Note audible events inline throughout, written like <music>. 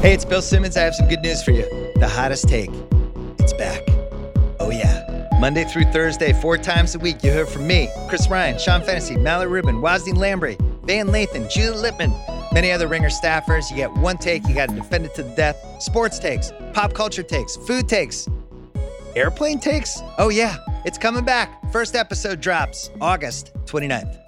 Hey, it's Bill Simmons. I have some good news for you. The hottest take. It's back. Oh, yeah. Monday through Thursday, four times a week, you hear from me, Chris Ryan, Sean Fennessey, Mallory Rubin, Wosny Lambre, Van Lathan, Juliet Litman, many other ringer staffers. You get one take, you got to defend it to the death. Sports takes, pop culture takes, food takes, airplane takes. Oh, yeah, it's coming back. First episode drops August 29th.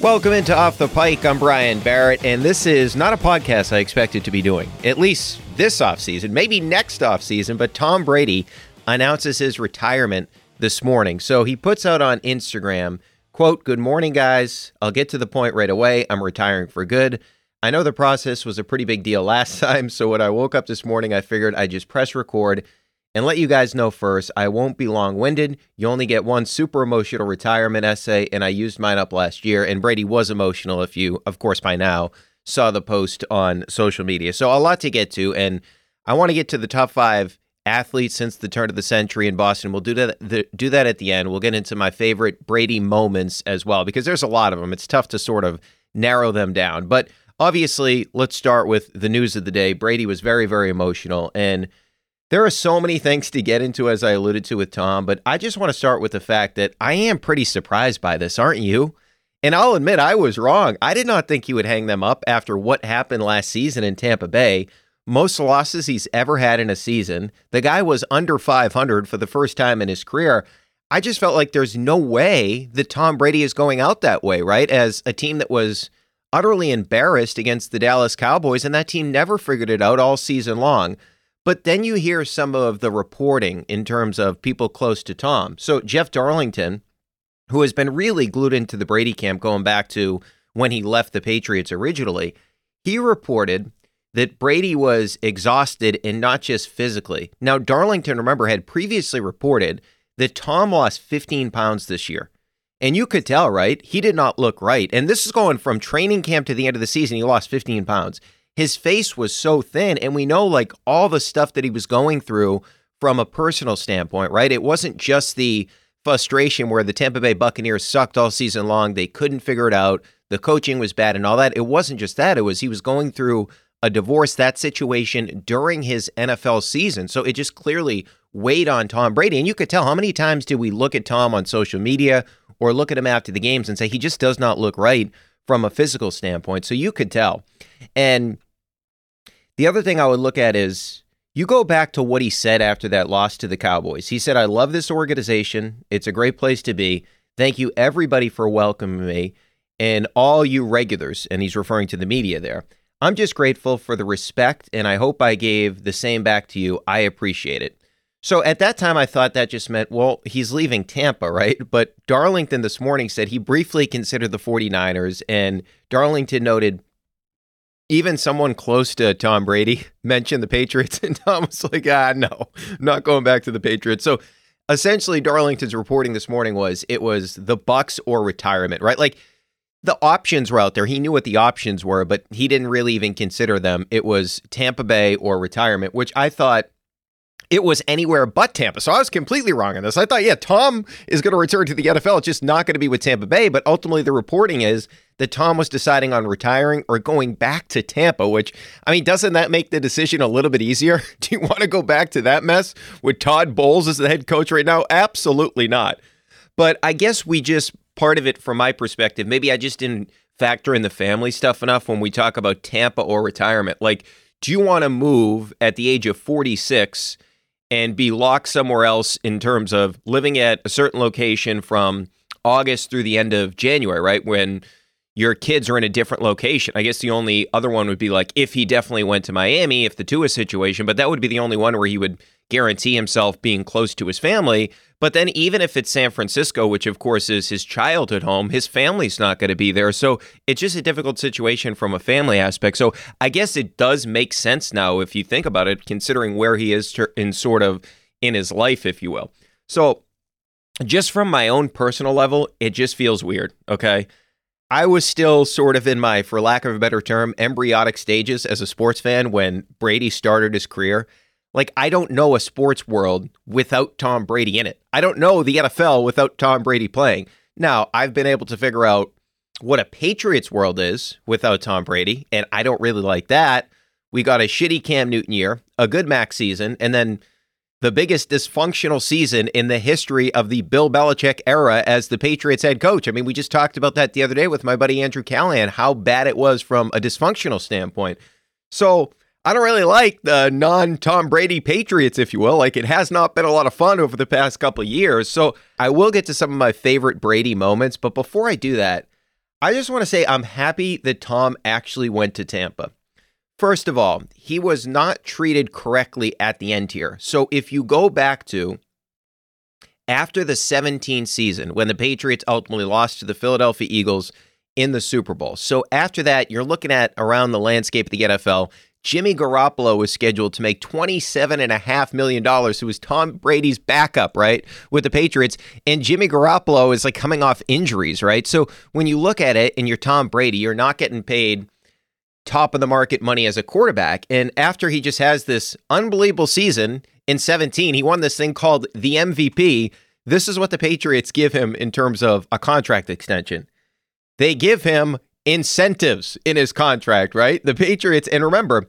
Welcome into Off the Pike. I'm Brian Barrett, and this is not a podcast I expected to be doing, at least this offseason, maybe next offseason. But Tom Brady announces his retirement this morning. So he puts out on Instagram, quote, Good morning, guys. I'll get to the point right away. I'm retiring for good. I know the process was a pretty big deal <laughs> last time. So when I woke up this morning, I figured I'd just press record and let you guys know first, I won't be long winded. You only get one super emotional retirement essay, and I used mine up last year. And Brady was emotional, if you, of course, by now saw the post on social media. So, a lot to get to. And I want to get to the top five athletes since the turn of the century in Boston. We'll do that, the, do that at the end. We'll get into my favorite Brady moments as well, because there's a lot of them. It's tough to sort of narrow them down. But obviously, let's start with the news of the day. Brady was very, very emotional. And there are so many things to get into, as I alluded to with Tom, but I just want to start with the fact that I am pretty surprised by this, aren't you? And I'll admit I was wrong. I did not think he would hang them up after what happened last season in Tampa Bay. Most losses he's ever had in a season. The guy was under 500 for the first time in his career. I just felt like there's no way that Tom Brady is going out that way, right? As a team that was utterly embarrassed against the Dallas Cowboys, and that team never figured it out all season long. But then you hear some of the reporting in terms of people close to Tom. So Jeff Darlington, who has been really glued into the Brady camp going back to when he left the Patriots originally, he reported that Brady was exhausted and not just physically. Now, Darlington, remember, had previously reported that Tom lost 15 pounds this year. And you could tell, right? He did not look right. And this is going from training camp to the end of the season. He lost 15 pounds his face was so thin. And we know like all the stuff that he was going through from a personal standpoint, right? It wasn't just the frustration where the Tampa Bay Buccaneers sucked all season long. They couldn't figure it out. The coaching was bad and all that. It wasn't just that. It was he was going through a divorce, that situation during his NFL season. So it just clearly weighed on Tom Brady. And you could tell how many times did we look at Tom on social media or look at him after the games and say he just does not look right from a physical standpoint. So you could tell. And the other thing I would look at is you go back to what he said after that loss to the Cowboys. He said, I love this organization. It's a great place to be. Thank you, everybody, for welcoming me and all you regulars. And he's referring to the media there. I'm just grateful for the respect, and I hope I gave the same back to you. I appreciate it. So at that time, I thought that just meant, well, he's leaving Tampa, right? But Darlington this morning said he briefly considered the 49ers, and Darlington noted even someone close to Tom Brady <laughs> mentioned the Patriots, and Tom was like, ah, no, I'm not going back to the Patriots. So essentially, Darlington's reporting this morning was it was the Bucs or retirement, right? Like the options were out there. He knew what the options were, but he didn't really even consider them. It was Tampa Bay or retirement, which I thought it was anywhere but Tampa. So I was completely wrong on this. I thought, yeah, Tom is going to return to the NFL. It's just not going to be with Tampa Bay. But ultimately, the reporting is that Tom was deciding on retiring or going back to Tampa, which, I mean, doesn't that make the decision a little bit easier? <laughs> Do you want to go back to that mess with Todd Bowles as the head coach right now? Absolutely not. But I guess we just, part of it from my perspective, maybe I just didn't factor in the family stuff enough when we talk about Tampa or retirement. Like, do you want to move at the age of 46? And be locked somewhere else in terms of living at a certain location from August through the end of January, right? When your kids are in a different location. I guess the only other one would be like if he definitely went to Miami, if the Tua situation, but that would be the only one where he would guarantee himself being close to his family. But then, even if it's San Francisco, which of course is his childhood home, his family's not going to be there. So it's just a difficult situation from a family aspect. So I guess it does make sense now if you think about it, considering where he is in sort of in his life, if you will. So just from my own personal level, it just feels weird. Okay. I was still sort of in my, for lack of a better term, embryonic stages as a sports fan when Brady started his career. Like, I don't know a sports world without Tom Brady in it. I don't know the NFL without Tom Brady playing. Now, I've been able to figure out what a Patriots world is without Tom Brady, and I don't really like that. We got a shitty Cam Newton year, a good Max season, and then the biggest dysfunctional season in the history of the Bill Belichick era as the Patriots head coach. I mean, we just talked about that the other day with my buddy Andrew Callahan, how bad it was from a dysfunctional standpoint. So I don't really like the non Tom Brady Patriots, if you will. Like it has not been a lot of fun over the past couple years. So I will get to some of my favorite Brady moments. But before I do that, I just want to say I'm happy that Tom actually went to Tampa. First of all, he was not treated correctly at the end here. So if you go back to after the 17 season, when the Patriots ultimately lost to the Philadelphia Eagles in the Super Bowl. So after that, you're looking at around the landscape of the NFL. Jimmy Garoppolo was scheduled to make $27.5 million, who was Tom Brady's backup, right, with the Patriots. And Jimmy Garoppolo is like coming off injuries, right? So when you look at it and you're Tom Brady, you're not getting paid top of the market money as a quarterback. And after he just has this unbelievable season in 17, he won this thing called the MVP. This is what the Patriots give him in terms of a contract extension. They give him incentives in his contract, right? The Patriots, and remember,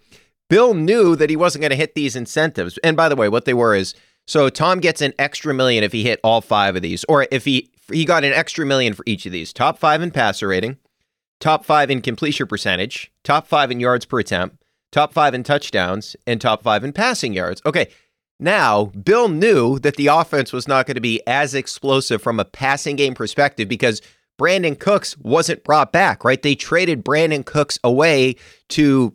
Bill knew that he wasn't going to hit these incentives. And by the way, what they were is so Tom gets an extra million if he hit all five of these, or if he he got an extra million for each of these. Top five in passer rating, top five in completion percentage, top five in yards per attempt, top five in touchdowns, and top five in passing yards. Okay. Now, Bill knew that the offense was not going to be as explosive from a passing game perspective because Brandin Cooks wasn't brought back, right? They traded Brandin Cooks away to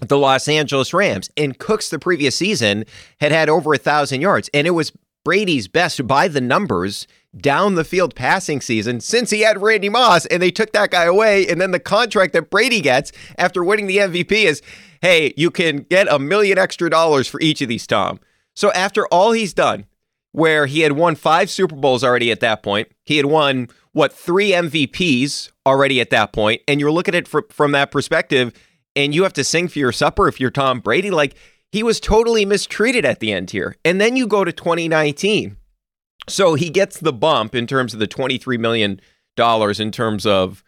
the Los Angeles Rams. And Cooks the previous season had had over a thousand yards, and it was Brady's best by the numbers down the field passing season since he had Randy Moss, and they took that guy away. And then the contract that Brady gets after winning the MVP is, hey, you can get a million extra dollars for each of these, Tom. So after all he's done, where he had won five Super Bowls already at that point, he had won what three MVPs already at that point, and you're looking at it for, from that perspective, and you have to sing for your supper if you're Tom Brady. Like he was totally mistreated at the end here, and then you go to 2019, so he gets the bump in terms of the 23 million dollars in terms of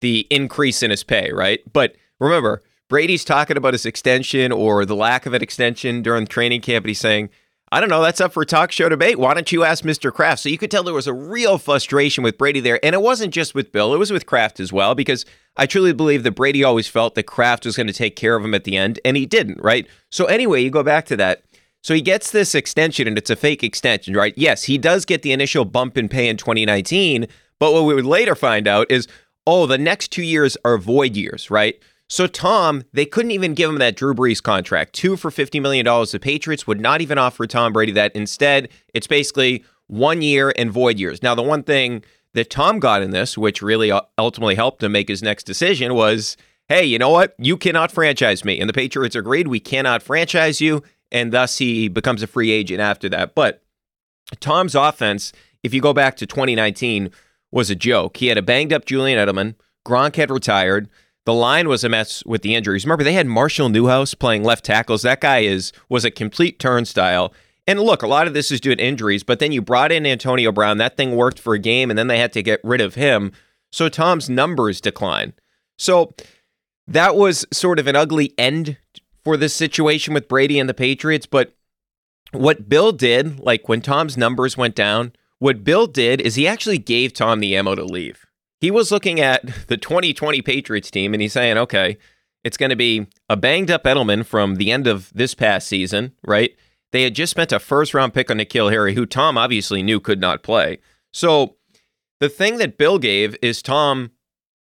the increase in his pay, right? But remember, Brady's talking about his extension or the lack of an extension during training camp, and he's saying I don't know. That's up for talk show debate. Why don't you ask Mr. Kraft? So you could tell there was a real frustration with Brady there. And it wasn't just with Bill, it was with Kraft as well, because I truly believe that Brady always felt that Kraft was going to take care of him at the end, and he didn't, right? So anyway, you go back to that. So he gets this extension, and it's a fake extension, right? Yes, he does get the initial bump in pay in 2019, but what we would later find out is, oh, the next two years are void years, right? So, Tom, they couldn't even give him that Drew Brees contract. Two for $50 million. The Patriots would not even offer Tom Brady that. Instead, it's basically one year and void years. Now, the one thing that Tom got in this, which really uh, ultimately helped him make his next decision, was hey, you know what? You cannot franchise me. And the Patriots agreed, we cannot franchise you. And thus he becomes a free agent after that. But Tom's offense, if you go back to 2019, was a joke. He had a banged up Julian Edelman. Gronk had retired. The line was a mess with the injuries. Remember, they had Marshall Newhouse playing left tackles. That guy is was a complete turnstile. And look, a lot of this is due to injuries, but then you brought in Antonio Brown. That thing worked for a game, and then they had to get rid of him. So Tom's numbers decline. So that was sort of an ugly end for this situation with Brady and the Patriots. But what Bill did, like when Tom's numbers went down, what Bill did is he actually gave Tom the ammo to leave. He was looking at the 2020 Patriots team and he's saying, okay, it's going to be a banged up Edelman from the end of this past season, right? They had just spent a first round pick on N'Keal Harry, who Tom obviously knew could not play. So the thing that Bill gave is Tom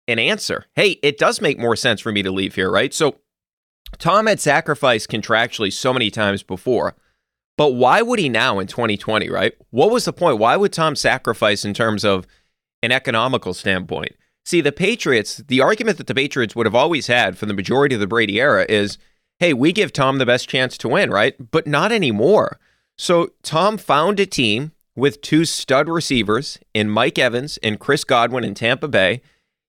an answer. Hey, it does make more sense for me to leave here, right? So Tom had sacrificed contractually so many times before. But why would he now in 2020, right? What was the point? Why would Tom sacrifice in terms of an economical standpoint? See, the Patriots, the argument that the Patriots would have always had for the majority of the Brady era is hey, we give Tom the best chance to win, right? But not anymore. So Tom found a team with two stud receivers in Mike Evans and Chris Godwin in Tampa Bay.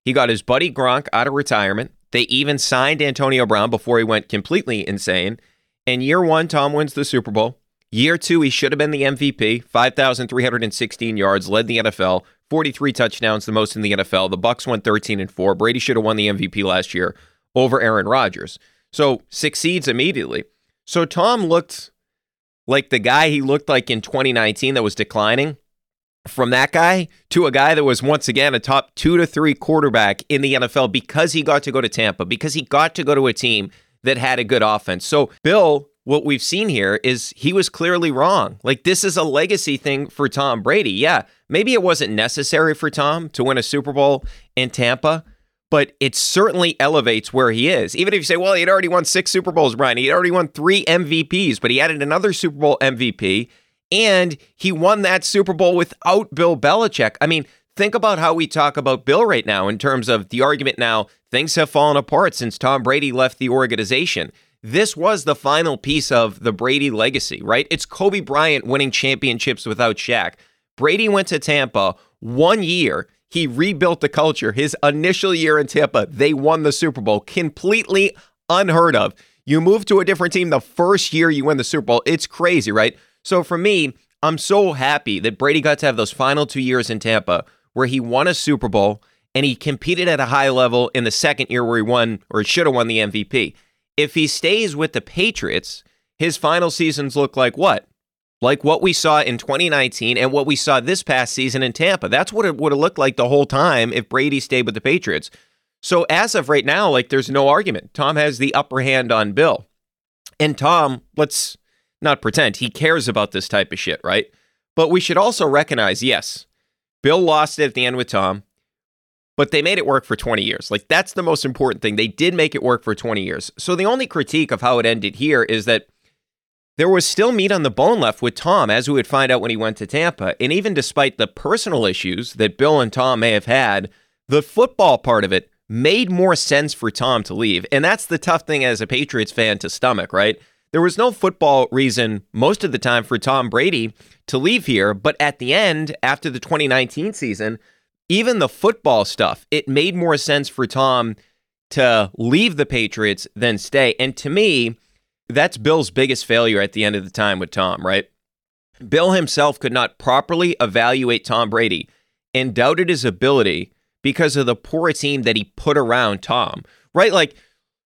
He got his buddy Gronk out of retirement. They even signed Antonio Brown before he went completely insane. And year one, Tom wins the Super Bowl. Year two, he should have been the MVP. 5,316 yards, led the NFL. 43 touchdowns, the most in the NFL. The Bucs won 13 and 4. Brady should have won the MVP last year over Aaron Rodgers. So succeeds immediately. So Tom looked like the guy he looked like in 2019 that was declining. From that guy to a guy that was once again a top two to three quarterback in the NFL because he got to go to Tampa, because he got to go to a team that had a good offense. So, Bill, what we've seen here is he was clearly wrong. Like, this is a legacy thing for Tom Brady. Yeah, maybe it wasn't necessary for Tom to win a Super Bowl in Tampa, but it certainly elevates where he is. Even if you say, well, he had already won six Super Bowls, Brian, he had already won three MVPs, but he added another Super Bowl MVP, and he won that Super Bowl without Bill Belichick. I mean, think about how we talk about Bill right now in terms of the argument now, things have fallen apart since Tom Brady left the organization. This was the final piece of the Brady legacy, right? It's Kobe Bryant winning championships without Shaq. Brady went to Tampa one year he rebuilt the culture. His initial year in Tampa, they won the Super Bowl. Completely unheard of. You move to a different team the first year you win the Super Bowl. It's crazy, right? So for me, I'm so happy that Brady got to have those final two years in Tampa where he won a Super Bowl and he competed at a high level in the second year where he won or should have won the MVP. If he stays with the Patriots, his final seasons look like what? like what we saw in 2019 and what we saw this past season in Tampa. That's what it would have looked like the whole time if Brady stayed with the Patriots. So as of right now, like there's no argument. Tom has the upper hand on Bill. And Tom, let's not pretend he cares about this type of shit, right? But we should also recognize, yes, Bill lost it at the end with Tom, but they made it work for 20 years. Like that's the most important thing. They did make it work for 20 years. So the only critique of how it ended here is that there was still meat on the bone left with Tom, as we would find out when he went to Tampa. And even despite the personal issues that Bill and Tom may have had, the football part of it made more sense for Tom to leave. And that's the tough thing as a Patriots fan to stomach, right? There was no football reason most of the time for Tom Brady to leave here. But at the end, after the 2019 season, even the football stuff, it made more sense for Tom to leave the Patriots than stay. And to me, that's Bill's biggest failure at the end of the time with Tom, right? Bill himself could not properly evaluate Tom Brady and doubted his ability because of the poor team that he put around Tom, right? Like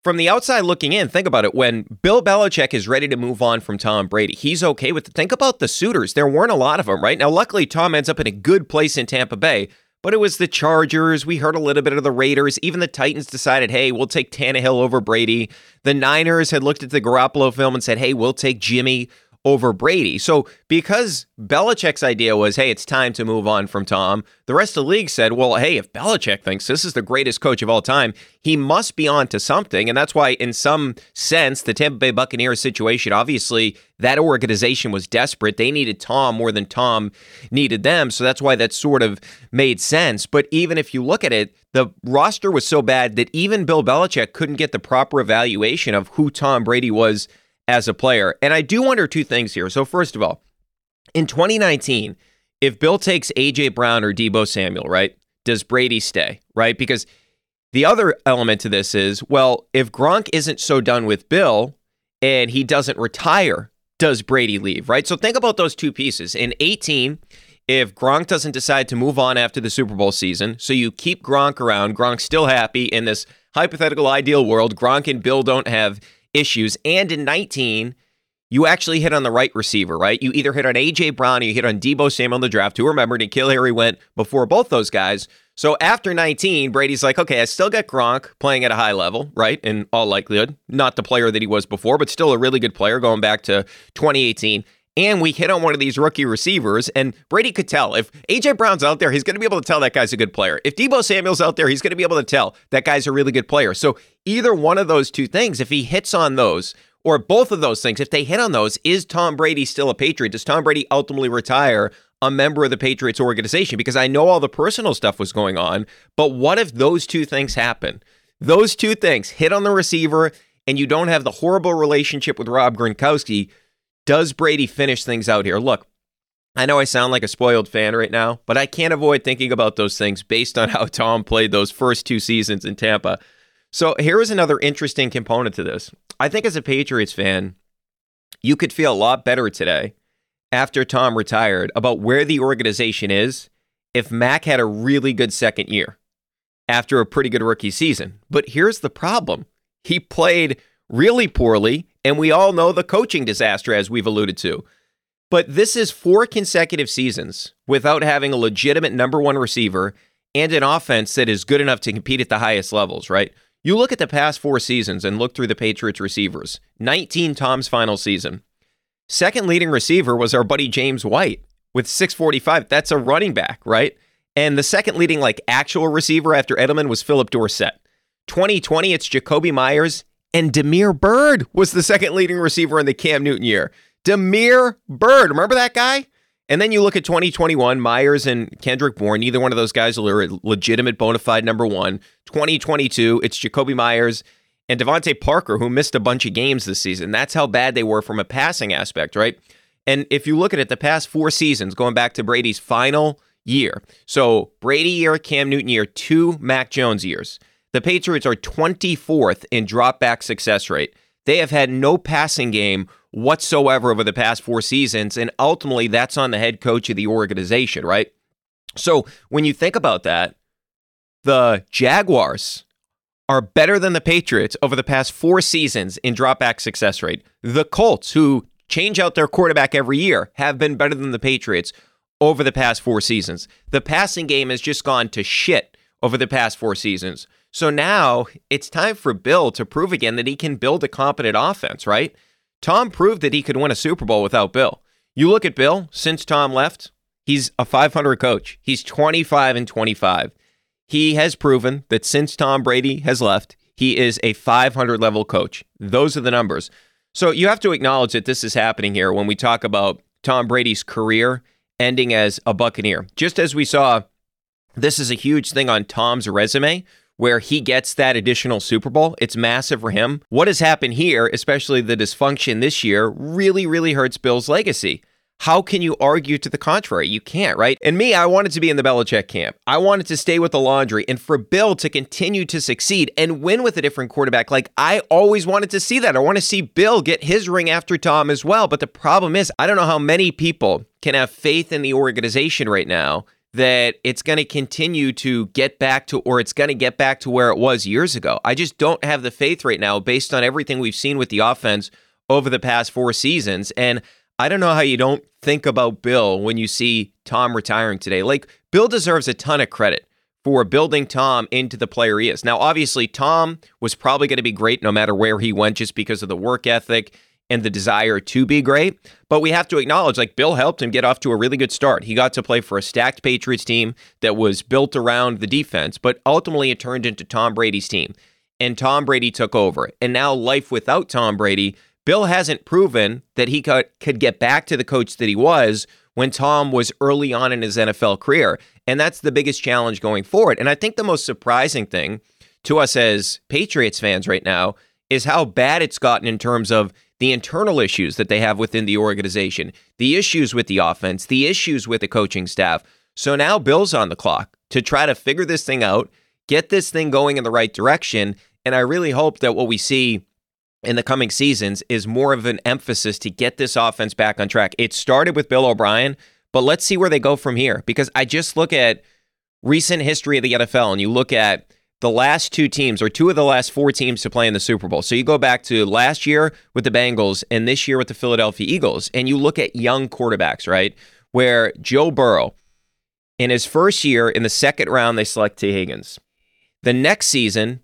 from the outside looking in, think about it. When Bill Belichick is ready to move on from Tom Brady, he's okay with it. Think about the suitors. There weren't a lot of them, right? Now, luckily, Tom ends up in a good place in Tampa Bay, but it was the Chargers. We heard a little bit of the Raiders. Even the Titans decided, hey, we'll take Tannehill over Brady. The Niners had looked at the Garoppolo film and said, hey, we'll take Jimmy over Brady. So because Belichick's idea was, hey, it's time to move on from Tom, the rest of the league said, well, hey, if Belichick thinks this is the greatest coach of all time, he must be on to something. And that's why, in some sense, the Tampa Bay Buccaneers situation, obviously, that organization was desperate. They needed Tom more than Tom needed them. So that's why that sort of made sense. But even if you look at it, the roster was so bad that even Bill Belichick couldn't get the proper evaluation of who Tom Brady was as a player. And I do wonder two things here. So, first of all, in 2019, if Bill takes AJ Brown or Deebo Samuel, right, does Brady stay, right? Because the other element to this is, well, if Gronk isn't so done with Bill and he doesn't retire does Brady leave, right? So think about those two pieces. In 18, if Gronk doesn't decide to move on after the Super Bowl season, so you keep Gronk around, Gronk's still happy in this hypothetical ideal world, Gronk and Bill don't have issues. And in 19, you actually hit on the right receiver, right? You either hit on AJ Brown or you hit on Deebo Samuel in the draft. Who remembered N'Keal Harry went before both those guys. So after 19, Brady's like, okay, I still got Gronk playing at a high level, right? In all likelihood, not the player that he was before, but still a really good player going back to 2018. And we hit on one of these rookie receivers, and Brady could tell if AJ Brown's out there, he's going to be able to tell that guy's a good player. If Deebo Samuel's out there, he's going to be able to tell that guy's a really good player. So either one of those two things, if he hits on those, or both of those things, if they hit on those, is Tom Brady still a Patriot? Does Tom Brady ultimately retire a member of the Patriots organization? Because I know all the personal stuff was going on, but what if those two things happen? Those two things hit on the receiver, and you don't have the horrible relationship with Rob Gronkowski. Does Brady finish things out here? Look, I know I sound like a spoiled fan right now, but I can't avoid thinking about those things based on <laughs> how Tom played those first two seasons in Tampa. So here is another interesting component to this. I think as a Patriots fan, you could feel a lot better today after Tom retired about where the organization is if Mac had a really good second year after a pretty good rookie season. But here's the problem he played really poorly, and we all know the coaching disaster, as we've alluded to. But this is four consecutive seasons without having a legitimate number one receiver and an offense that is good enough to compete at the highest levels, right? You look at the past four seasons and look through the Patriots receivers. 19 Tom's final season. Second leading receiver was our buddy James White with 645. That's a running back, right? And the second leading like actual receiver after Edelman was Philip Dorsett. 2020, it's Jakobi Meyers and Damiere Byrd was the second leading receiver in the Cam Newton year. Damiere Byrd, remember that guy? And then you look at 2021, Meyers and Kendrick Bourne, neither one of those guys are legitimate bona fide number one. 2022, it's Jakobi Meyers and DeVante Parker, who missed a bunch of games this season. That's how bad they were from a passing aspect, right? And if you look at it, the past four seasons, going back to Brady's final year. So Brady year, Cam Newton year, two Mac Jones years. The Patriots are 24th in drop back success rate. They have had no passing game whatsoever over the past four seasons. And ultimately, that's on the head coach of the organization, right? So when you think about that, the Jaguars are better than the Patriots over the past four seasons in dropback success rate. The Colts, who change out their quarterback every year, have been better than the Patriots over the past four seasons. The passing game has just gone to shit over the past four seasons. So now it's time for Bill to prove again that he can build a competent offense, right? Tom proved that he could win a Super Bowl without Bill. You look at Bill since Tom left, he's a 500 coach. He's 25 and 25. He has proven that since Tom Brady has left, he is a 500 level coach. Those are the numbers. So you have to acknowledge that this is happening here when we talk about Tom Brady's career ending as a Buccaneer. Just as we saw, this is a huge thing on Tom's resume where he gets that additional Super Bowl. It's massive for him. What has happened here, especially the dysfunction this year, really, really hurts Bill's legacy. How can you argue to the contrary? You can't, right? And me, I wanted to be in the Belichick camp. I wanted to stay with the laundry and for Bill to continue to succeed and win with a different quarterback. Like, I always wanted to see that. I want to see Bill get his ring after Tom as well. But the problem is, I don't know how many people can have faith in the organization right now that it's going to continue to get back to, or it's going to get back to where it was years ago. I just don't have the faith right now based on everything we've seen with the offense over the past four seasons. And I don't know how you don't think about Bill when you see Tom retiring today. Like, Bill deserves a ton of credit for building Tom into the player he is. Now, obviously, Tom was probably going to be great no matter where he went just because of the work ethic and the desire to be great. But we have to acknowledge, like, Bill helped him get off to a really good start. He got to play for a stacked Patriots team that was built around the defense, but ultimately it turned into Tom Brady's team. And Tom Brady took over. And now, life without Tom Brady, Bill hasn't proven that he could, could get back to the coach that he was when Tom was early on in his NFL career. And that's the biggest challenge going forward. And I think the most surprising thing to us as Patriots fans right now is how bad it's gotten in terms of the internal issues that they have within the organization, the issues with the offense, the issues with the coaching staff. So now Bill's on the clock to try to figure this thing out, get this thing going in the right direction. And I really hope that what we see in the coming seasons is more of an emphasis to get this offense back on track. It started with Bill O'Brien, but let's see where they go from here because I just look at recent history of the NFL and you look at the last two teams or two of the last four teams to play in the Super Bowl. So you go back to last year with the Bengals and this year with the Philadelphia Eagles and you look at young quarterbacks, right? Where Joe Burrow in his first year in the second round they select Tee Higgins. The next season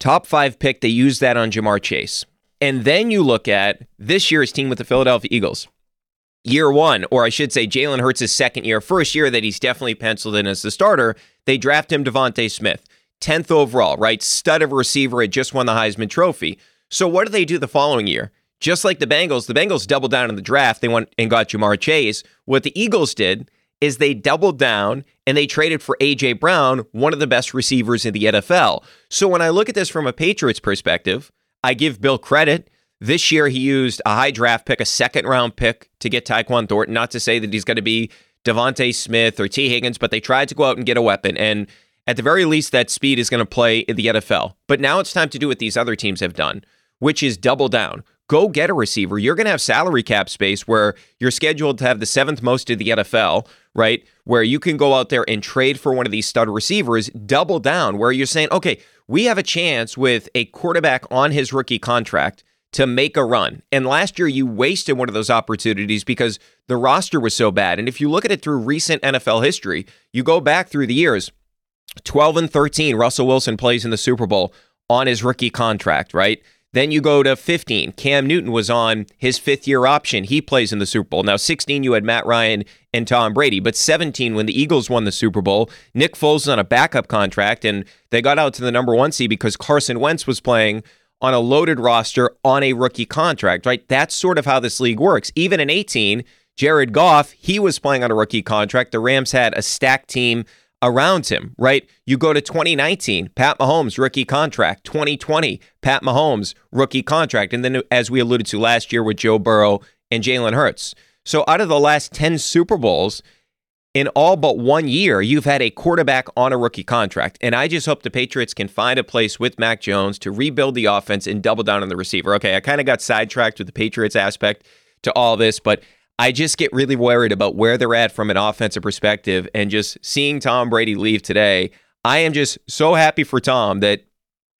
Top five pick, they use that on Ja'Marr Chase. And then you look at this year's team with the Philadelphia Eagles. Year one, or I should say Jalen Hurts' second year, first year that he's definitely penciled in as the starter, they draft him DeVonta Smith, 10th overall, right? Stud of a receiver, had just won the Heisman Trophy. So what do they do the following year? Just like the Bengals, the Bengals doubled down in the draft. They went and got Ja'Marr Chase. What the Eagles did is they doubled down and they traded for AJ Brown, one of the best receivers in the NFL. So when I look at this from a Patriots perspective, I give Bill credit. This year he used a high draft pick, a second round pick to get Tyquan Thornton. Not to say that he's going to be DeVonta Smith or Tee Higgins, but they tried to go out and get a weapon. And at the very least, that speed is going to play in the NFL. But now it's time to do what these other teams have done, which is double down go get a receiver. You're going to have salary cap space where you're scheduled to have the seventh most of the NFL, right? Where you can go out there and trade for one of these stud receivers, double down, where you're saying, okay, we have a chance with a quarterback on his rookie contract to make a run. And last year, you wasted one of those opportunities because the roster was so bad. And if you look at it through recent NFL history, you go back through the years 12 and 13, Russell Wilson plays in the Super Bowl on his rookie contract, right? Then you go to 15. Cam Newton was on his fifth year option. He plays in the Super Bowl. Now, 16, you had Matt Ryan and Tom Brady. But 17, when the Eagles won the Super Bowl, Nick Foles is on a backup contract, and they got out to the number one seed because Carson Wentz was playing on a loaded roster on a rookie contract, right? That's sort of how this league works. Even in 18, Jared Goff, he was playing on a rookie contract. The Rams had a stacked team around him, right? You go to 2019, Pat Mahomes, rookie contract. 2020, Pat Mahomes, rookie contract. And then, as we alluded to last year with Joe Burrow and Jalen Hurts. So, out of the last 10 Super Bowls, in all but one year, you've had a quarterback on a rookie contract. And I just hope the Patriots can find a place with Mac Jones to rebuild the offense and double down on the receiver. Okay, I kind of got sidetracked with the Patriots aspect to all this, but I just get really worried about where they're at from an offensive perspective and just seeing Tom Brady leave today. I am just so happy for Tom that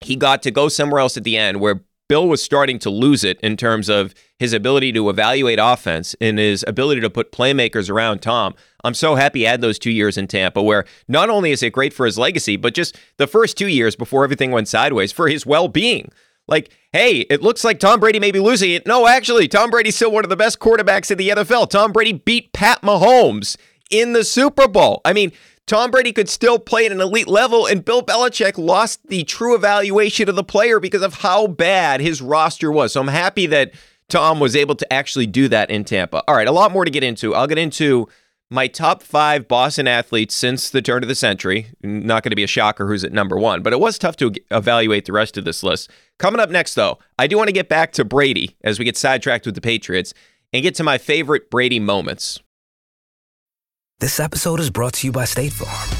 he got to go somewhere else at the end where Bill was starting to lose it in terms of his ability to evaluate offense and his ability to put playmakers around Tom. I'm so happy he had those two years in Tampa where not only is it great for his legacy, but just the first two years before everything went sideways for his well being. Like, hey, it looks like Tom Brady may be losing it. No, actually, Tom Brady's still one of the best quarterbacks in the NFL. Tom Brady beat Pat Mahomes in the Super Bowl. I mean, Tom Brady could still play at an elite level, and Bill Belichick lost the true evaluation of the player because of how bad his roster was. So I'm happy that Tom was able to actually do that in Tampa. All right, a lot more to get into. I'll get into my top five Boston athletes since the turn of the century. Not going to be a shocker who's at number one, but it was tough to evaluate the rest of this list. Coming up next, though, I do want to get back to Brady as we get sidetracked with the Patriots and get to my favorite Brady moments. This episode is brought to you by State Farm.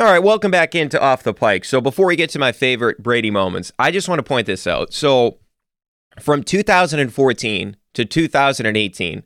All right, welcome back into Off the Pike. So before we get to my favorite Brady moments, I just want to point this out. So from 2014 to 2018,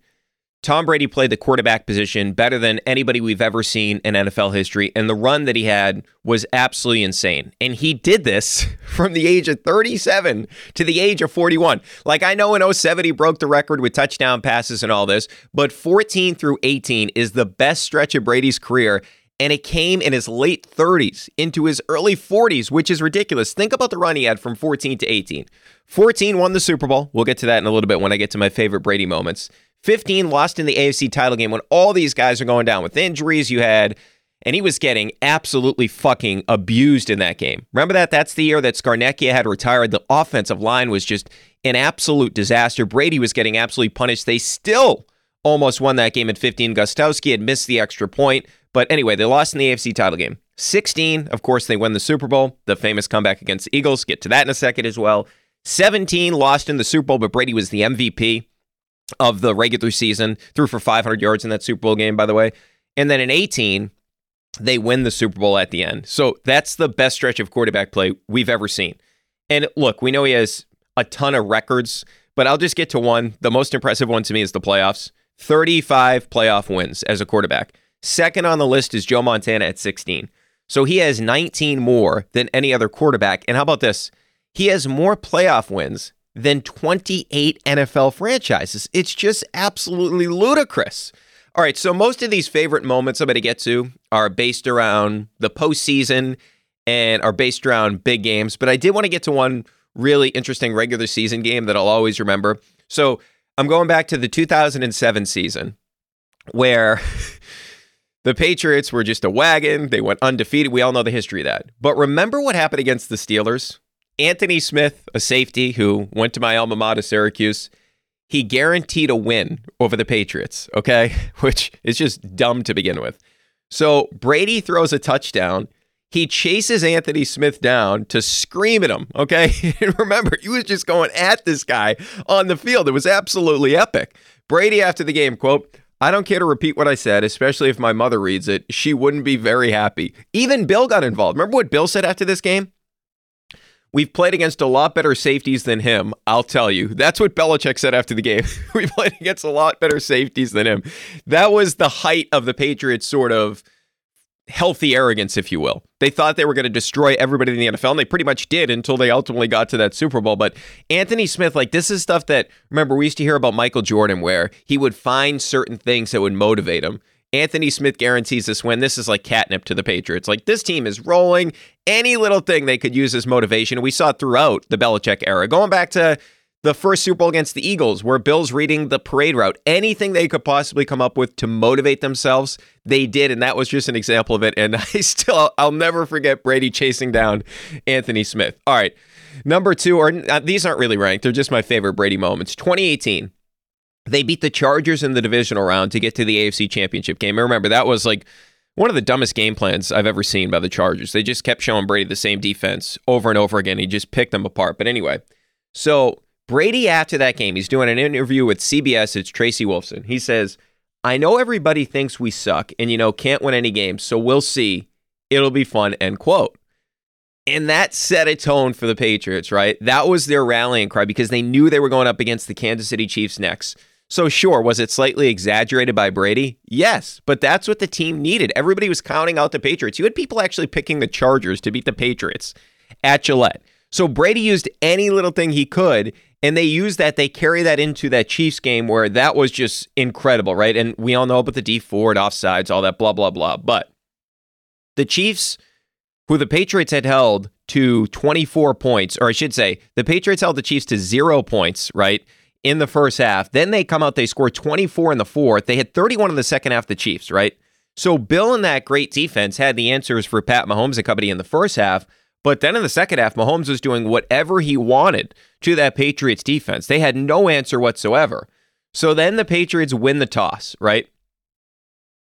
Tom Brady played the quarterback position better than anybody we've ever seen in NFL history. And the run that he had was absolutely insane. And he did this <laughs> from the age of 37 to the age of 41. Like, I know in 07 he broke the record with touchdown passes and all this, but 14 through 18 is the best stretch of Brady's career and it came in his late 30s into his early 40s, which is ridiculous. Think about the run he had from 14 to 18. 14 won the Super Bowl. We'll get to that in a little bit when I get to my favorite Brady moments. 15 lost in the AFC title game when all these guys are going down with injuries. You had and he was getting absolutely fucking abused in that game. Remember that? That's the year that Scarnecchia had retired. The offensive line was just an absolute disaster. Brady was getting absolutely punished. They still almost won that game at 15. Gostkowski had missed the extra point. But anyway, they lost in the AFC title game. 16, of course, they win the Super Bowl, the famous comeback against the Eagles. Get to that in a second as well. 17, lost in the Super Bowl, but Brady was the MVP of the regular season, threw for 500 yards in that Super Bowl game, by the way. And then in 18, they win the Super Bowl at the end. So that's the best stretch of quarterback play we've ever seen. And look, we know he has a ton of records, but I'll just get to one. The most impressive one to me is the playoffs 35 playoff wins as a quarterback. Second on the list is Joe Montana at 16. So he has 19 more than any other quarterback. And how about this? He has more playoff wins than 28 NFL franchises. It's just absolutely ludicrous. All right, so most of these favorite moments I'm going to get to are based around the postseason and are based around big games, but I did want to get to one really interesting regular season game that I'll always remember. So I'm going back to the 2007 season where <laughs> the Patriots were just a wagon. They went undefeated. We all know the history of that. But remember what happened against the Steelers? Anthony Smith, a safety who went to my alma mater, Syracuse, he guaranteed a win over the Patriots, okay? <laughs> Which is just dumb to begin with. So Brady throws a touchdown. He chases Anthony Smith down to scream at him, okay? <laughs> And remember, he was just going at this guy on the field. It was absolutely epic. Brady, after the game, quote, I don't care to repeat what I said, especially if my mother reads it. She wouldn't be very happy. Even Bill got involved. Remember what Bill said after this game? We've played against a lot better safeties than him, I'll tell you. That's what Belichick said after the game. <laughs> we played against a lot better safeties than him. That was the height of the Patriots' sort of healthy arrogance, if you will. They thought they were going to destroy everybody in the NFL, and they pretty much did until they ultimately got to that Super Bowl. But Anthony Smith, like, this is stuff that, remember, we used to hear about Michael Jordan, where he would find certain things that would motivate him. Anthony Smith guarantees this win. This is like catnip to the Patriots. Like this team is rolling. Any little thing they could use as motivation. We saw throughout the Belichick era. Going back to the first Super Bowl against the Eagles, where Bill's reading the parade route. Anything they could possibly come up with to motivate themselves, they did, and that was just an example of it. And <laughs> I still, I'll never forget Brady chasing down Anthony Smith. All right, number two, or uh, these aren't really ranked; they're just my favorite Brady moments. 2018. They beat the Chargers in the divisional round to get to the AFC Championship game. And remember, that was like one of the dumbest game plans I've ever seen by the Chargers. They just kept showing Brady the same defense over and over again. He just picked them apart. But anyway, so Brady, after that game, he's doing an interview with CBS. It's Tracy Wolfson. He says, I know everybody thinks we suck and, you know, can't win any games. So we'll see. It'll be fun. End quote. And that set a tone for the Patriots, right? That was their rallying cry because they knew they were going up against the Kansas City Chiefs next. So, sure, was it slightly exaggerated by Brady? Yes, but that's what the team needed. Everybody was counting out the Patriots. You had people actually picking the Chargers to beat the Patriots at Gillette. So, Brady used any little thing he could, and they use that. They carry that into that Chiefs game where that was just incredible, right? And we all know about the Dee Ford offsides, all that, blah, blah, blah. But the Chiefs, who the Patriots had held to 24 points, or I should say, the Patriots held the Chiefs to zero points, right? in the first half. Then they come out, they score 24 in the fourth. They had 31 in the second half, the Chiefs, right? So Bill and that great defense had the answers for Pat Mahomes and company in the first half. But then in the second half, Mahomes was doing whatever he wanted to that Patriots defense. They had no answer whatsoever. So then the Patriots win the toss, right?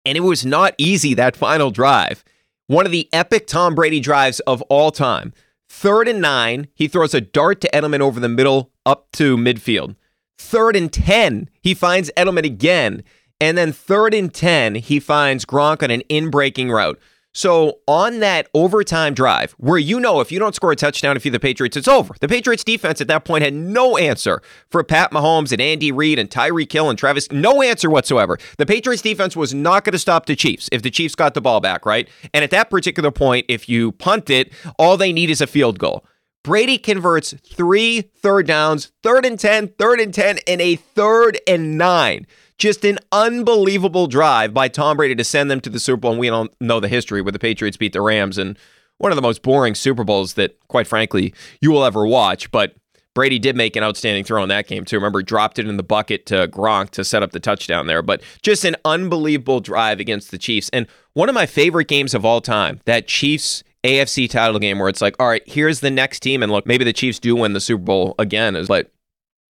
And it was not easy that final drive. One of the epic Tom Brady drives of all time. Third and nine, he throws a dart to Edelman over the middle up to midfield. Third and 10, he finds Edelman again. And then third and 10, he finds Gronk on an in breaking route. So on that overtime drive, where you know if you don't score a touchdown if you're the Patriots, it's over. The Patriots defense at that point had no answer for Pat Mahomes and Andy Reid and Tyreek Hill and Travis. No answer whatsoever. The Patriots defense was not going to stop the Chiefs if the Chiefs got the ball back, right? And at that particular point, if you punt it, all they need is a field goal. Brady converts three third downs, third and 10, third and 10, and a third and nine. Just an unbelievable drive by Tom Brady to send them to the Super Bowl. And we don't know the history where the Patriots beat the Rams and one of the most boring Super Bowls that, quite frankly, you will ever watch. But Brady did make an outstanding throw in that game, too. Remember, he dropped it in the bucket to Gronk to set up the touchdown there. But just an unbelievable drive against the Chiefs. And one of my favorite games of all time, that Chiefs AFC title game where it's like, all right, here's the next team. And look, maybe the Chiefs do win the Super Bowl again, is like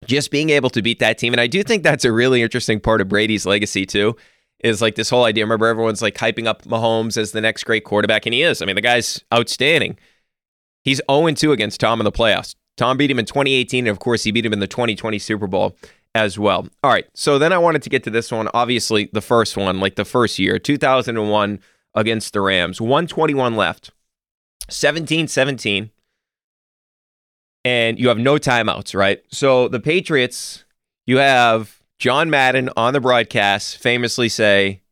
just being able to beat that team. And I do think that's a really interesting part of Brady's legacy, too, is like this whole idea. Remember, everyone's like hyping up Mahomes as the next great quarterback, and he is. I mean, the guy's outstanding. He's 0 2 against Tom in the playoffs. Tom beat him in 2018, and of course, he beat him in the 2020 Super Bowl as well. All right, so then I wanted to get to this one. Obviously, the first one, like the first year, 2001 against the Rams, 121 left, 17 17, and you have no timeouts, right? So the Patriots, you have John Madden on the broadcast famously say,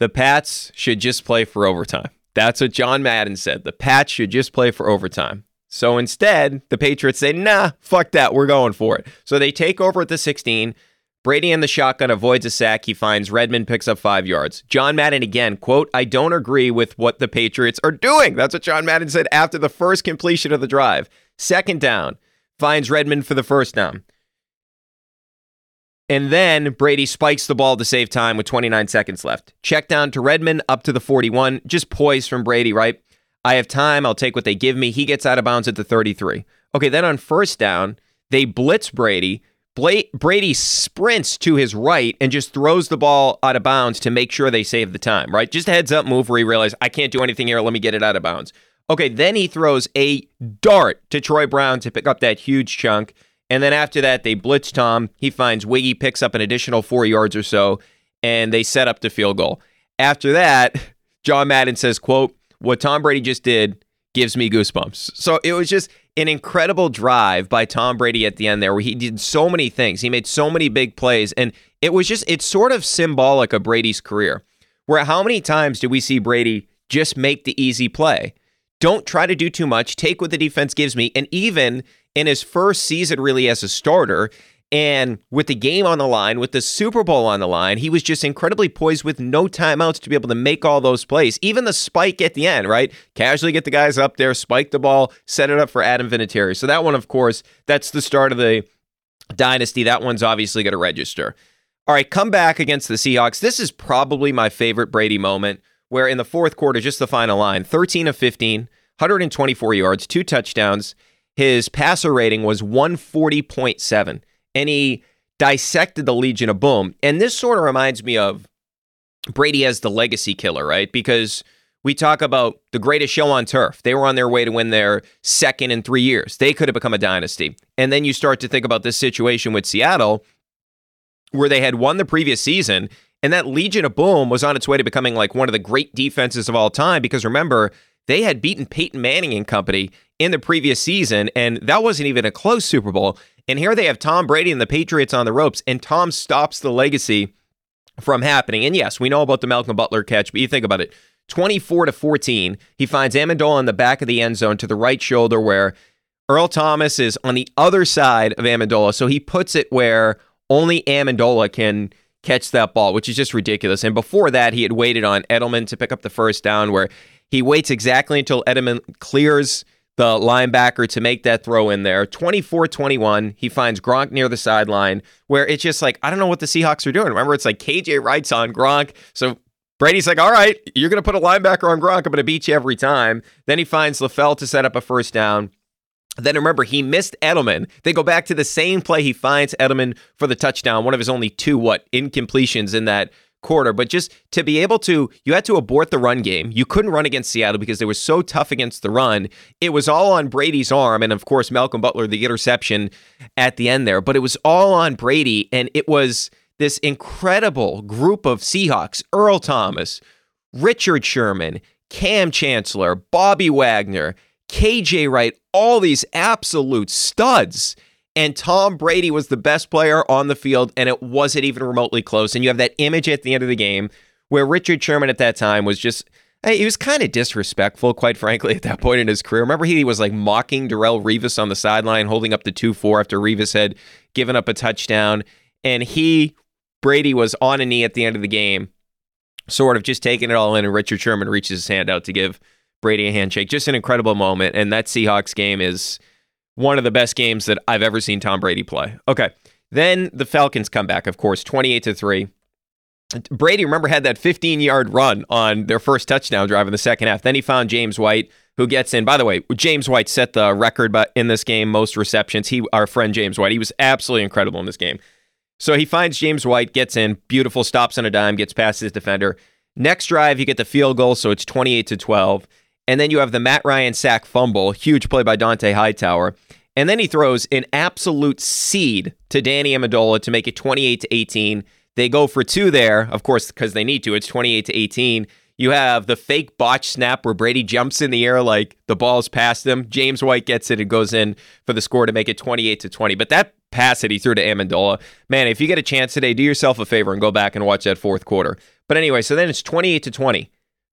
the Pats should just play for overtime. That's what John Madden said. The Pats should just play for overtime. So instead, the Patriots say, nah, fuck that. We're going for it. So they take over at the 16. Brady in the shotgun avoids a sack. He finds Redmond, picks up five yards. John Madden again, quote, I don't agree with what the Patriots are doing. That's what John Madden said after the first completion of the drive. Second down, finds Redmond for the first down. And then Brady spikes the ball to save time with 29 seconds left. Check down to Redmond up to the 41. Just poise from Brady, right? I have time. I'll take what they give me. He gets out of bounds at the 33. Okay, then on first down, they blitz Brady. Brady sprints to his right and just throws the ball out of bounds to make sure they save the time, right? Just a heads up move where he realizes, I can't do anything here. Let me get it out of bounds. Okay, then he throws a dart to Troy Brown to pick up that huge chunk. And then after that, they blitz Tom. He finds Wiggy, picks up an additional four yards or so, and they set up the field goal. After that, <laughs> John Madden says, quote, what Tom Brady just did gives me goosebumps. So it was just an incredible drive by Tom Brady at the end there where he did so many things. He made so many big plays and it was just it's sort of symbolic of Brady's career. Where how many times do we see Brady just make the easy play? Don't try to do too much, take what the defense gives me and even in his first season really as a starter, and with the game on the line, with the Super Bowl on the line, he was just incredibly poised with no timeouts to be able to make all those plays. Even the spike at the end, right? Casually get the guys up there, spike the ball, set it up for Adam Vinatieri. So that one, of course, that's the start of the dynasty. That one's obviously going to register. All right, come back against the Seahawks. This is probably my favorite Brady moment, where in the fourth quarter, just the final line 13 of 15, 124 yards, two touchdowns. His passer rating was 140.7 and he dissected the Legion of Boom. And this sort of reminds me of Brady as the legacy killer, right? Because we talk about the greatest show on turf. They were on their way to win their second in three years. They could have become a dynasty. And then you start to think about this situation with Seattle, where they had won the previous season, and that Legion of Boom was on its way to becoming like one of the great defenses of all time. Because remember, they had beaten Peyton Manning and company in the previous season, and that wasn't even a close Super Bowl. And here they have Tom Brady and the Patriots on the ropes, and Tom stops the legacy from happening. And yes, we know about the Malcolm Butler catch, but you think about it 24 to 14. He finds Amendola in the back of the end zone to the right shoulder where Earl Thomas is on the other side of Amendola. So he puts it where only Amendola can catch that ball, which is just ridiculous. And before that, he had waited on Edelman to pick up the first down where he waits exactly until Edelman clears the linebacker to make that throw in there. 24 21. He finds Gronk near the sideline where it's just like, I don't know what the Seahawks are doing. Remember, it's like KJ Wright's on Gronk. So Brady's like, all right, you're going to put a linebacker on Gronk. I'm going to beat you every time. Then he finds LaFell to set up a first down. Then remember, he missed Edelman. They go back to the same play. He finds Edelman for the touchdown, one of his only two, what, incompletions in that quarter, but just to be able to, you had to abort the run game. You couldn't run against Seattle because they were so tough against the run. It was all on Brady's arm, and of course, Malcolm Butler, the interception at the end there, but it was all on Brady, and it was this incredible group of Seahawks Earl Thomas, Richard Sherman, Kam Chancellor, Bobby Wagner, KJ Wright, all these absolute studs and Tom Brady was the best player on the field, and it wasn't even remotely close. And you have that image at the end of the game where Richard Sherman at that time was just. He was kind of disrespectful, quite frankly, <laughs> at that point in his career. Remember, he was like mocking Darrelle Revis on the sideline, holding up the 2 4 after Revis had given up a touchdown. And he, Brady, was on a knee at the end of the game, sort of just taking it all in. And Richard Sherman reaches his hand out to give Brady a handshake. Just an incredible moment. And that Seahawks game is one of the best games that I've ever seen Tom Brady play. Okay. Then the Falcons come back, of course, 28 to 3. Brady, remember, had that 15 yard run on their first touchdown drive in the second half. Then he found James White, who gets in. By the way, James White set the record in this game, most receptions. He, our friend James White, he was absolutely incredible in this game. So he finds James White, gets in, beautiful, stops on a dime, gets past his defender. Next drive, you get the field goal, so it's 28 to 12. And then you have the Matt Ryan sack fumble, huge play by Dont'a Hightower. And then he throws an absolute seed to Danny Amendola to make it 28 to 18. They go for two there, of course, because they need to. It's 28 to 18. You have the fake botch snap where Brady jumps in the air like the ball's past him. James White gets it and goes in for the score to make it 28 to 20. But that pass that he threw to Amendola, man, if you get a chance today, do yourself a favor and go back and watch that fourth quarter. But anyway, so then it's 28 to 20.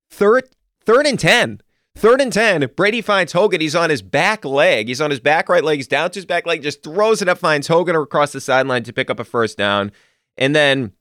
Third, third and 10. Third and 10, Brady finds Hogan. He's on his back leg. He's on his back right leg. He's down to his back leg, just throws it up, finds Hogan across the sideline to pick up a first down. And then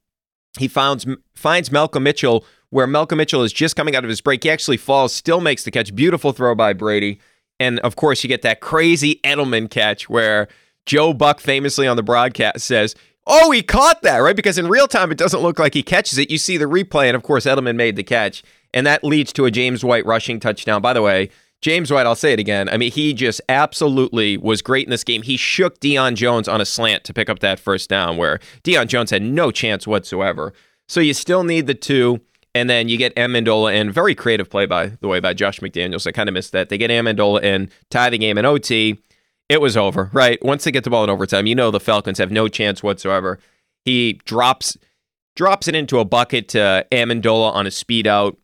he finds finds Malcolm Mitchell where Malcolm Mitchell is just coming out of his break. He actually falls, still makes the catch. Beautiful throw by Brady. And of course, you get that crazy Edelman catch where Joe Buck famously on the broadcast says, Oh, he caught that, right? Because in real time, it doesn't look like he catches it. You see the replay, and of course, Edelman made the catch. And that leads to a James White rushing touchdown. By the way, James White, I'll say it again. I mean, he just absolutely was great in this game. He shook Deion Jones on a slant to pick up that first down, where Deion Jones had no chance whatsoever. So you still need the two, and then you get Amendola in. Very creative play, by the way, by Josh McDaniels. I kind of missed that. They get Amendola in, tie the game in OT. It was over, right? Once they get the ball in overtime, you know the Falcons have no chance whatsoever. He drops drops it into a bucket to Amendola on a speed out.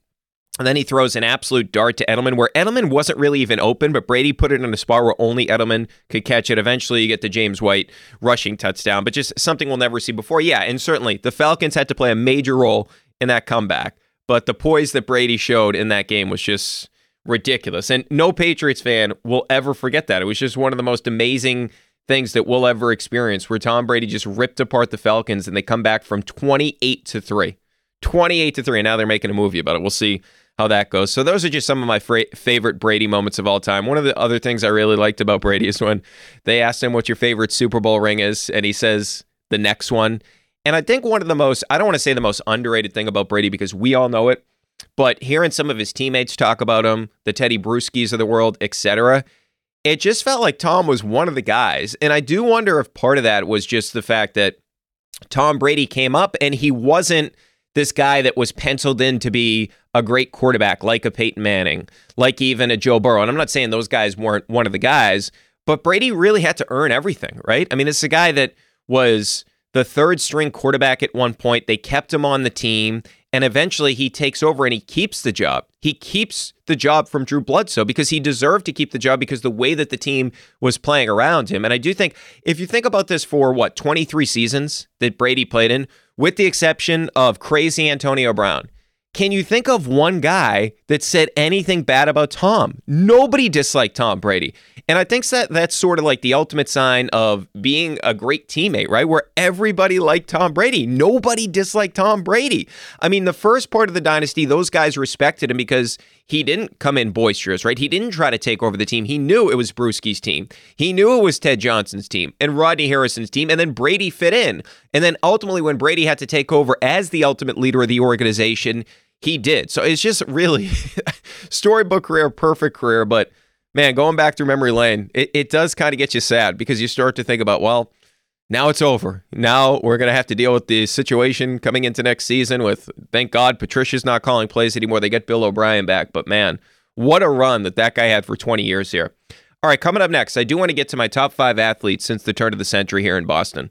And then he throws an absolute dart to Edelman, where Edelman wasn't really even open, but Brady put it in a spot where only Edelman could catch it. Eventually, you get the James White rushing touchdown, but just something we'll never see before. Yeah, and certainly the Falcons had to play a major role in that comeback, but the poise that Brady showed in that game was just ridiculous. And no Patriots fan will ever forget that. It was just one of the most amazing things that we'll ever experience where Tom Brady just ripped apart the Falcons and they come back from 28 to 3. 28 to 3 and now they're making a movie about it. We'll see how that goes. So those are just some of my fra- favorite Brady moments of all time. One of the other things I really liked about Brady is when they asked him what your favorite Super Bowl ring is, and he says the next one. And I think one of the most I don't want to say the most underrated thing about Brady because we all know it, but hearing some of his teammates talk about him, the Teddy Bruschis of the world, etc., it just felt like Tom was one of the guys. And I do wonder if part of that was just the fact that Tom Brady came up and he wasn't this guy that was penciled in to be a great quarterback, like a Peyton Manning, like even a Joe Burrow. And I'm not saying those guys weren't one of the guys, but Brady really had to earn everything, right? I mean, it's a guy that was the third string quarterback at one point. They kept him on the team, and eventually he takes over and he keeps the job. He keeps the job from Drew Bledsoe because he deserved to keep the job because the way that the team was playing around him. And I do think if you think about this for what, 23 seasons that Brady played in, with the exception of crazy Antonio Brown. Can you think of one guy that said anything bad about Tom? Nobody disliked Tom Brady. And I think that that's sort of like the ultimate sign of being a great teammate, right? Where everybody liked Tom Brady. Nobody disliked Tom Brady. I mean, the first part of the dynasty, those guys respected him because he didn't come in boisterous, right? He didn't try to take over the team. He knew it was Bruschi's team. He knew it was Ted Johnson's team and Rodney Harrison's team. And then Brady fit in. And then ultimately, when Brady had to take over as the ultimate leader of the organization, he did. So it's just really <laughs> storybook career, perfect career. But man, going back through memory lane, it, it does kind of get you sad because you start to think about, well, now it's over. Now we're going to have to deal with the situation coming into next season with, thank God, Patricia's not calling plays anymore. They get Bill O'Brien back. But man, what a run that that guy had for 20 years here. All right, coming up next, I do want to get to my top five athletes since the turn of the century here in Boston.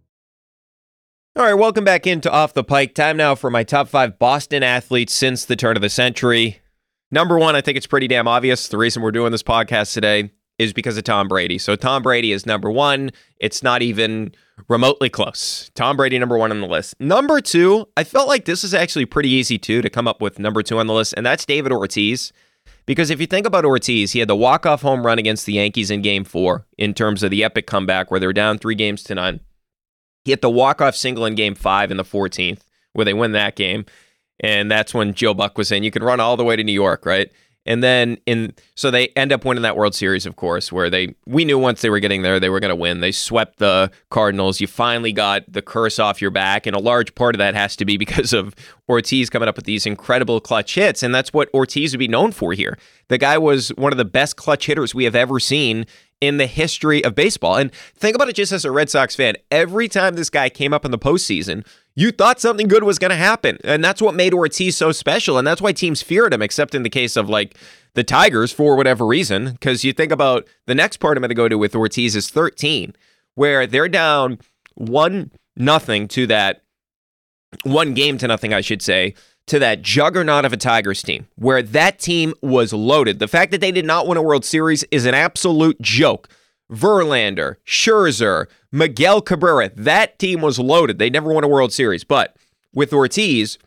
All right, welcome back into Off the Pike. Time now for my top five Boston athletes since the turn of the century. Number one, I think it's pretty damn obvious. The reason we're doing this podcast today is because of Tom Brady. So Tom Brady is number one. It's not even remotely close. Tom Brady, number one on the list. Number two, I felt like this is actually pretty easy too to come up with number two on the list, and that's David Ortiz. Because if you think about Ortiz, he had the walk-off home run against the Yankees in game four in terms of the epic comeback where they were down three games to none. He hit the walk-off single in game five in the 14th, where they win that game. And that's when Joe Buck was saying, you can run all the way to New York, right? And then in so they end up winning that World Series, of course, where they we knew once they were getting there they were going to win. They swept the Cardinals. You finally got the curse off your back, and a large part of that has to be <laughs> because of Ortiz coming up with these incredible clutch hits, and that's what Ortiz would be known for here. The guy was one of the best clutch hitters we have ever seen in the history of baseball. And think about it just as a Red Sox fan. Every time this guy came up in the postseason, you thought something good was going to happen. And that's what made Ortiz so special. And that's why teams feared him, except in the case of like the Tigers for whatever reason. Because you think about the next part I'm going to go to with Ortiz is 13, where they're down one nothing to that one game to nothing, I should say, to that juggernaut of a Tigers team, where that team was loaded. The fact that they did not win a World Series is an absolute joke. Verlander, Scherzer, Miguel Cabrera, that team was loaded. They never won a World Series. But with Ortiz,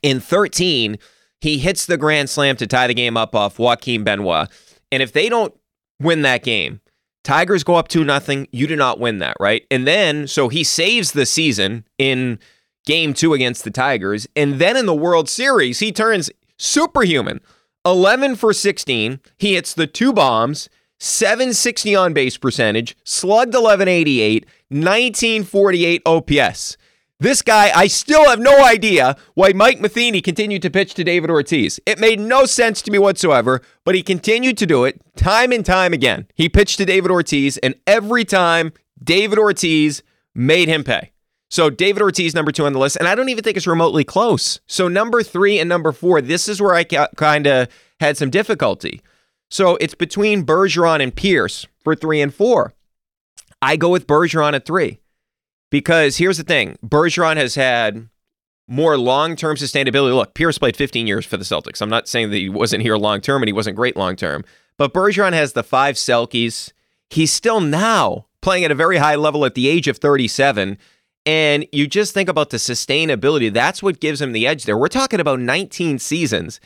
in 13, he hits the grand slam to tie the game up off Joaquin Benoit. And if they don't win that game, Tigers go up 2 nothing. You do not win that, right? And then, so he saves the season in game two against the Tigers. And then in the World Series, he turns superhuman 11 for 16. He hits the two bombs, 760 on base percentage, slugged 1188, 1948 OPS. This guy, I still have no idea why Mike Matheny continued to pitch to David Ortiz. It made no sense to me whatsoever, but he continued to do it time and time again. He pitched to David Ortiz, and every time David Ortiz made him pay. So David Ortiz, number two on the list, and I don't even think it's remotely close. So number three and number four, this is where I kind of had some difficulty. So it's between Bergeron and Pierce for three and four. I go with Bergeron at three because here's the thing: Bergeron has had more long-term sustainability. Look, Pierce played 15 years for the Celtics. I'm not saying that he wasn't here long-term and he wasn't great long-term, but Bergeron has the five Selkes. He's still now playing at a very high level at the age of 37 and you just think about the sustainability. That's what gives him the edge there. We're talking about 19 seasons.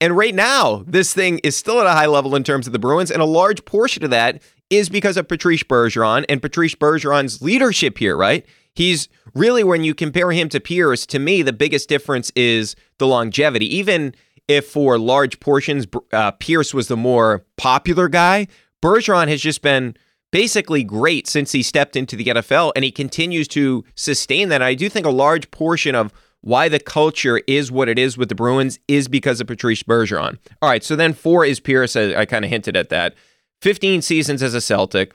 And right now, this thing is still at a high level in terms of the Bruins. And a large portion of that is because of Patrice Bergeron and Patrice Bergeron's leadership here, right? He's really, when you compare him to Pierce, to me, the biggest difference is the longevity. Even if for large portions, uh, Pierce was the more popular guy, Bergeron has just been basically great since he stepped into the NFL, and he continues to sustain that. I do think a large portion of why the culture is what it is with the Bruins is because of Patrice Bergeron. All right, so then four is Pierce. I, I kind of hinted at that. 15 seasons as a Celtic.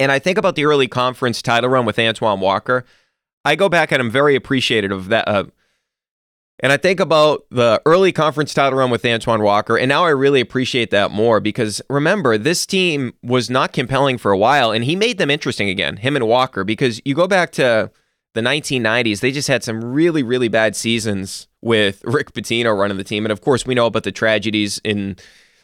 And I think about the early conference title run with Antoine Walker. I go back and I'm very appreciative of that. Uh, and I think about the early conference title run with Antoine Walker, and now I really appreciate that more because remember, this team was not compelling for a while, and he made them interesting again, him and Walker, because you go back to the 1990s, they just had some really, really bad seasons with Rick Pitino running the team. And of course, we know about the tragedies in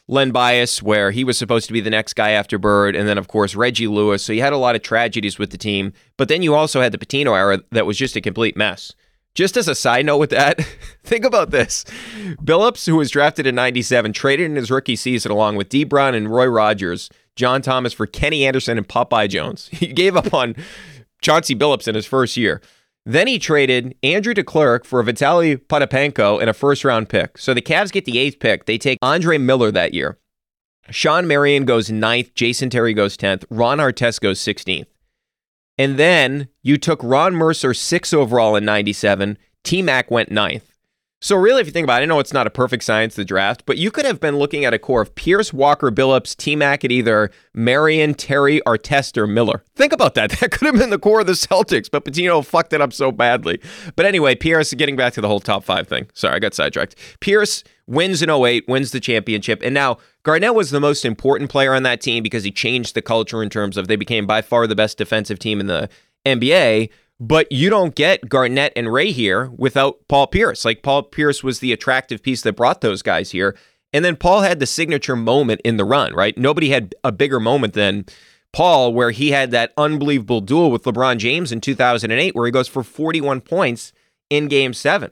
Len Bias, where he was supposed to be the next guy after Bird, and then, of course, Reggie Lewis. So you had a lot of tragedies with the team, but then you also had the Pitino era that was just a complete mess. Just as a side note with that, <laughs> think about this. Billups, who was drafted in 97, traded in his rookie season along with Dee Brown and Roy Rogers, John Thomas for Kenny Anderson and Popeye Jones. <laughs> He gave up on Chauncey Billups in his first year. Then he traded Andrew DeClercq for Vitaly Potapenko and a first round pick. So the Cavs get the eighth pick. They take Andre Miller that year. Shawn Marion goes ninth. Jason Terry goes 10th. Ron Artest goes 16th. And then you took Ron Mercer six overall in 97. T Mac went ninth. So really, if you think about it, I know it's not a perfect science, the draft, but you could have been looking at a core of Pierce, Walker, Billups, T-Mac at either Marion, Terry, Artest, or Miller. Think about that. <laughs> That could have been the core of the Celtics, but Pitino fucked it up so badly. But anyway, Pierce, getting back to the whole top five thing. Sorry, I got sidetracked. Pierce wins in 08, wins the championship, and now Garnett was the most important player on that team because he changed the culture in terms of they became by far the best defensive team in the NBA. But you don't get Garnett and Ray here without Paul Pierce. Like Paul Pierce was the attractive piece that brought those guys here. And then Paul had the signature moment in the run, right? Nobody had a bigger moment than Paul, where he had that unbelievable duel with LeBron James in 2008, where he goes for 41 points in game seven.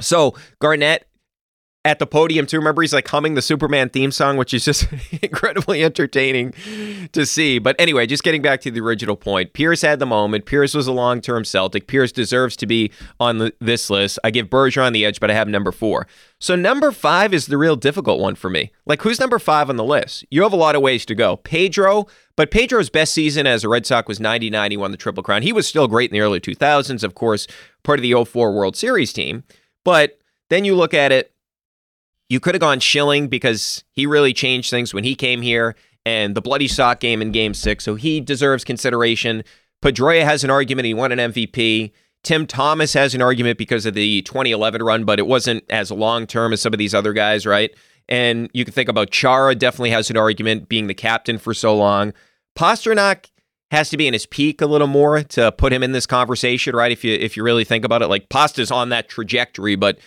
So Garnett at the podium too. Remember, he's like humming the Superman theme song, which is just <laughs> incredibly entertaining to see. But anyway, just getting back to the original point, Pierce had the moment. Pierce was a long term Celtic. Pierce deserves to be on the, this list. I give Bergeron the edge, but I have number four. So number five is the real difficult one for me. Like, who's number five on the list? You have a lot of ways to go. Pedro, but Pedro's best season as a Red Sox was 99. He won the Triple Crown. He was still great in the early 2000s, of course, part of the 04 World Series team. But then you look at it, you could have gone Schilling because he really changed things when he came here and the bloody sock game in game six. So he deserves consideration. Pedroia has an argument. He won an MVP. Tim Thomas has an argument because of the 2011 run, but it wasn't as long term as some of these other guys, right? And you can think about Chara definitely has an argument being the captain for so long. Pastrnak has to be in his peak a little more to put him in this conversation, right? If you if you really think about it, like Pasta's on that trajectory, but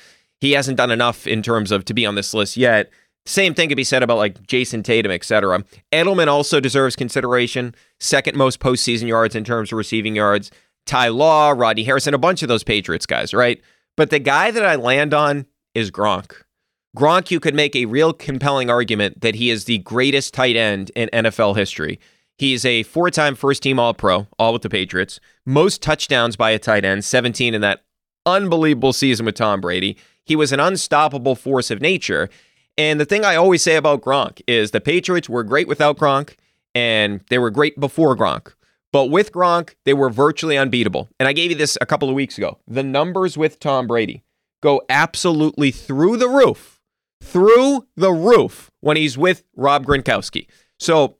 he hasn't done enough in terms of to be on this list yet. Same thing could be said about like Jayson Tatum, etc. Edelman also deserves consideration. Second most postseason yards in terms of receiving yards. Ty Law, Rodney Harrison, a bunch of those Patriots guys, right? But the guy that I land on is Gronk. Gronk, you could make a real compelling argument that he is the greatest tight end in NFL history. He is a four time first team All Pro, all with the Patriots. Most touchdowns by a tight end, 17 in that unbelievable season with Tom Brady. He was an unstoppable force of nature. And the thing I always say about Gronk is the Patriots were great without Gronk, and they were great before Gronk. But with Gronk, they were virtually unbeatable. And I gave you this a couple of weeks ago. The numbers with Tom Brady go absolutely through the roof, through the roof when he's with Rob Gronkowski. So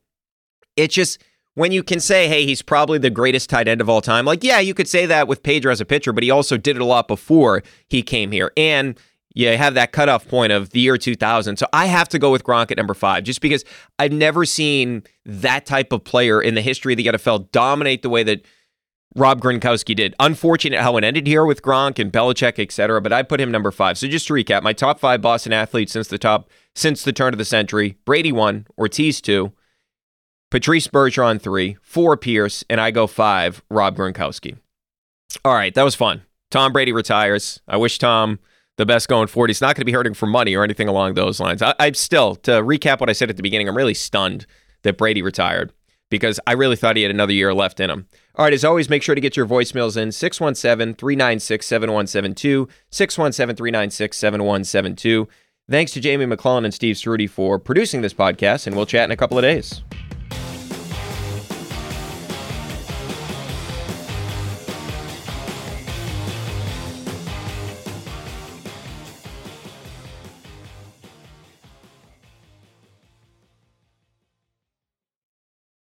it's just when you can say, hey, he's probably the greatest tight end of all time, like, yeah, you could say that with Pedro as a pitcher, but he also did it a lot before he came here. And you have that cutoff point of the year 2000. So I have to go with Gronk at number five, just because I've never seen that type of player in the history of the NFL dominate the way that Rob Gronkowski did. Unfortunate how it ended here with Gronk and Belichick, etc. But I put him number five. So just to recap, my top five Boston athletes since the top since the turn of the century: Brady one, Ortiz two, Patrice Bergeron three, four Pierce, and I go five, Rob Gronkowski. All right, that was fun. Tom Brady retires. I wish Tom the best going forward. He's not going to be hurting for money or anything along those lines. I, I'm still, to recap what I said at the beginning, I'm really stunned that Brady retired because I really thought he had another year left in him. All right, as always, make sure to get your voicemails in 617 396 7172, 617 396 7172. Thanks to Jamie McClellan and Steve Ceruti for producing this podcast, and we'll chat in a couple of days.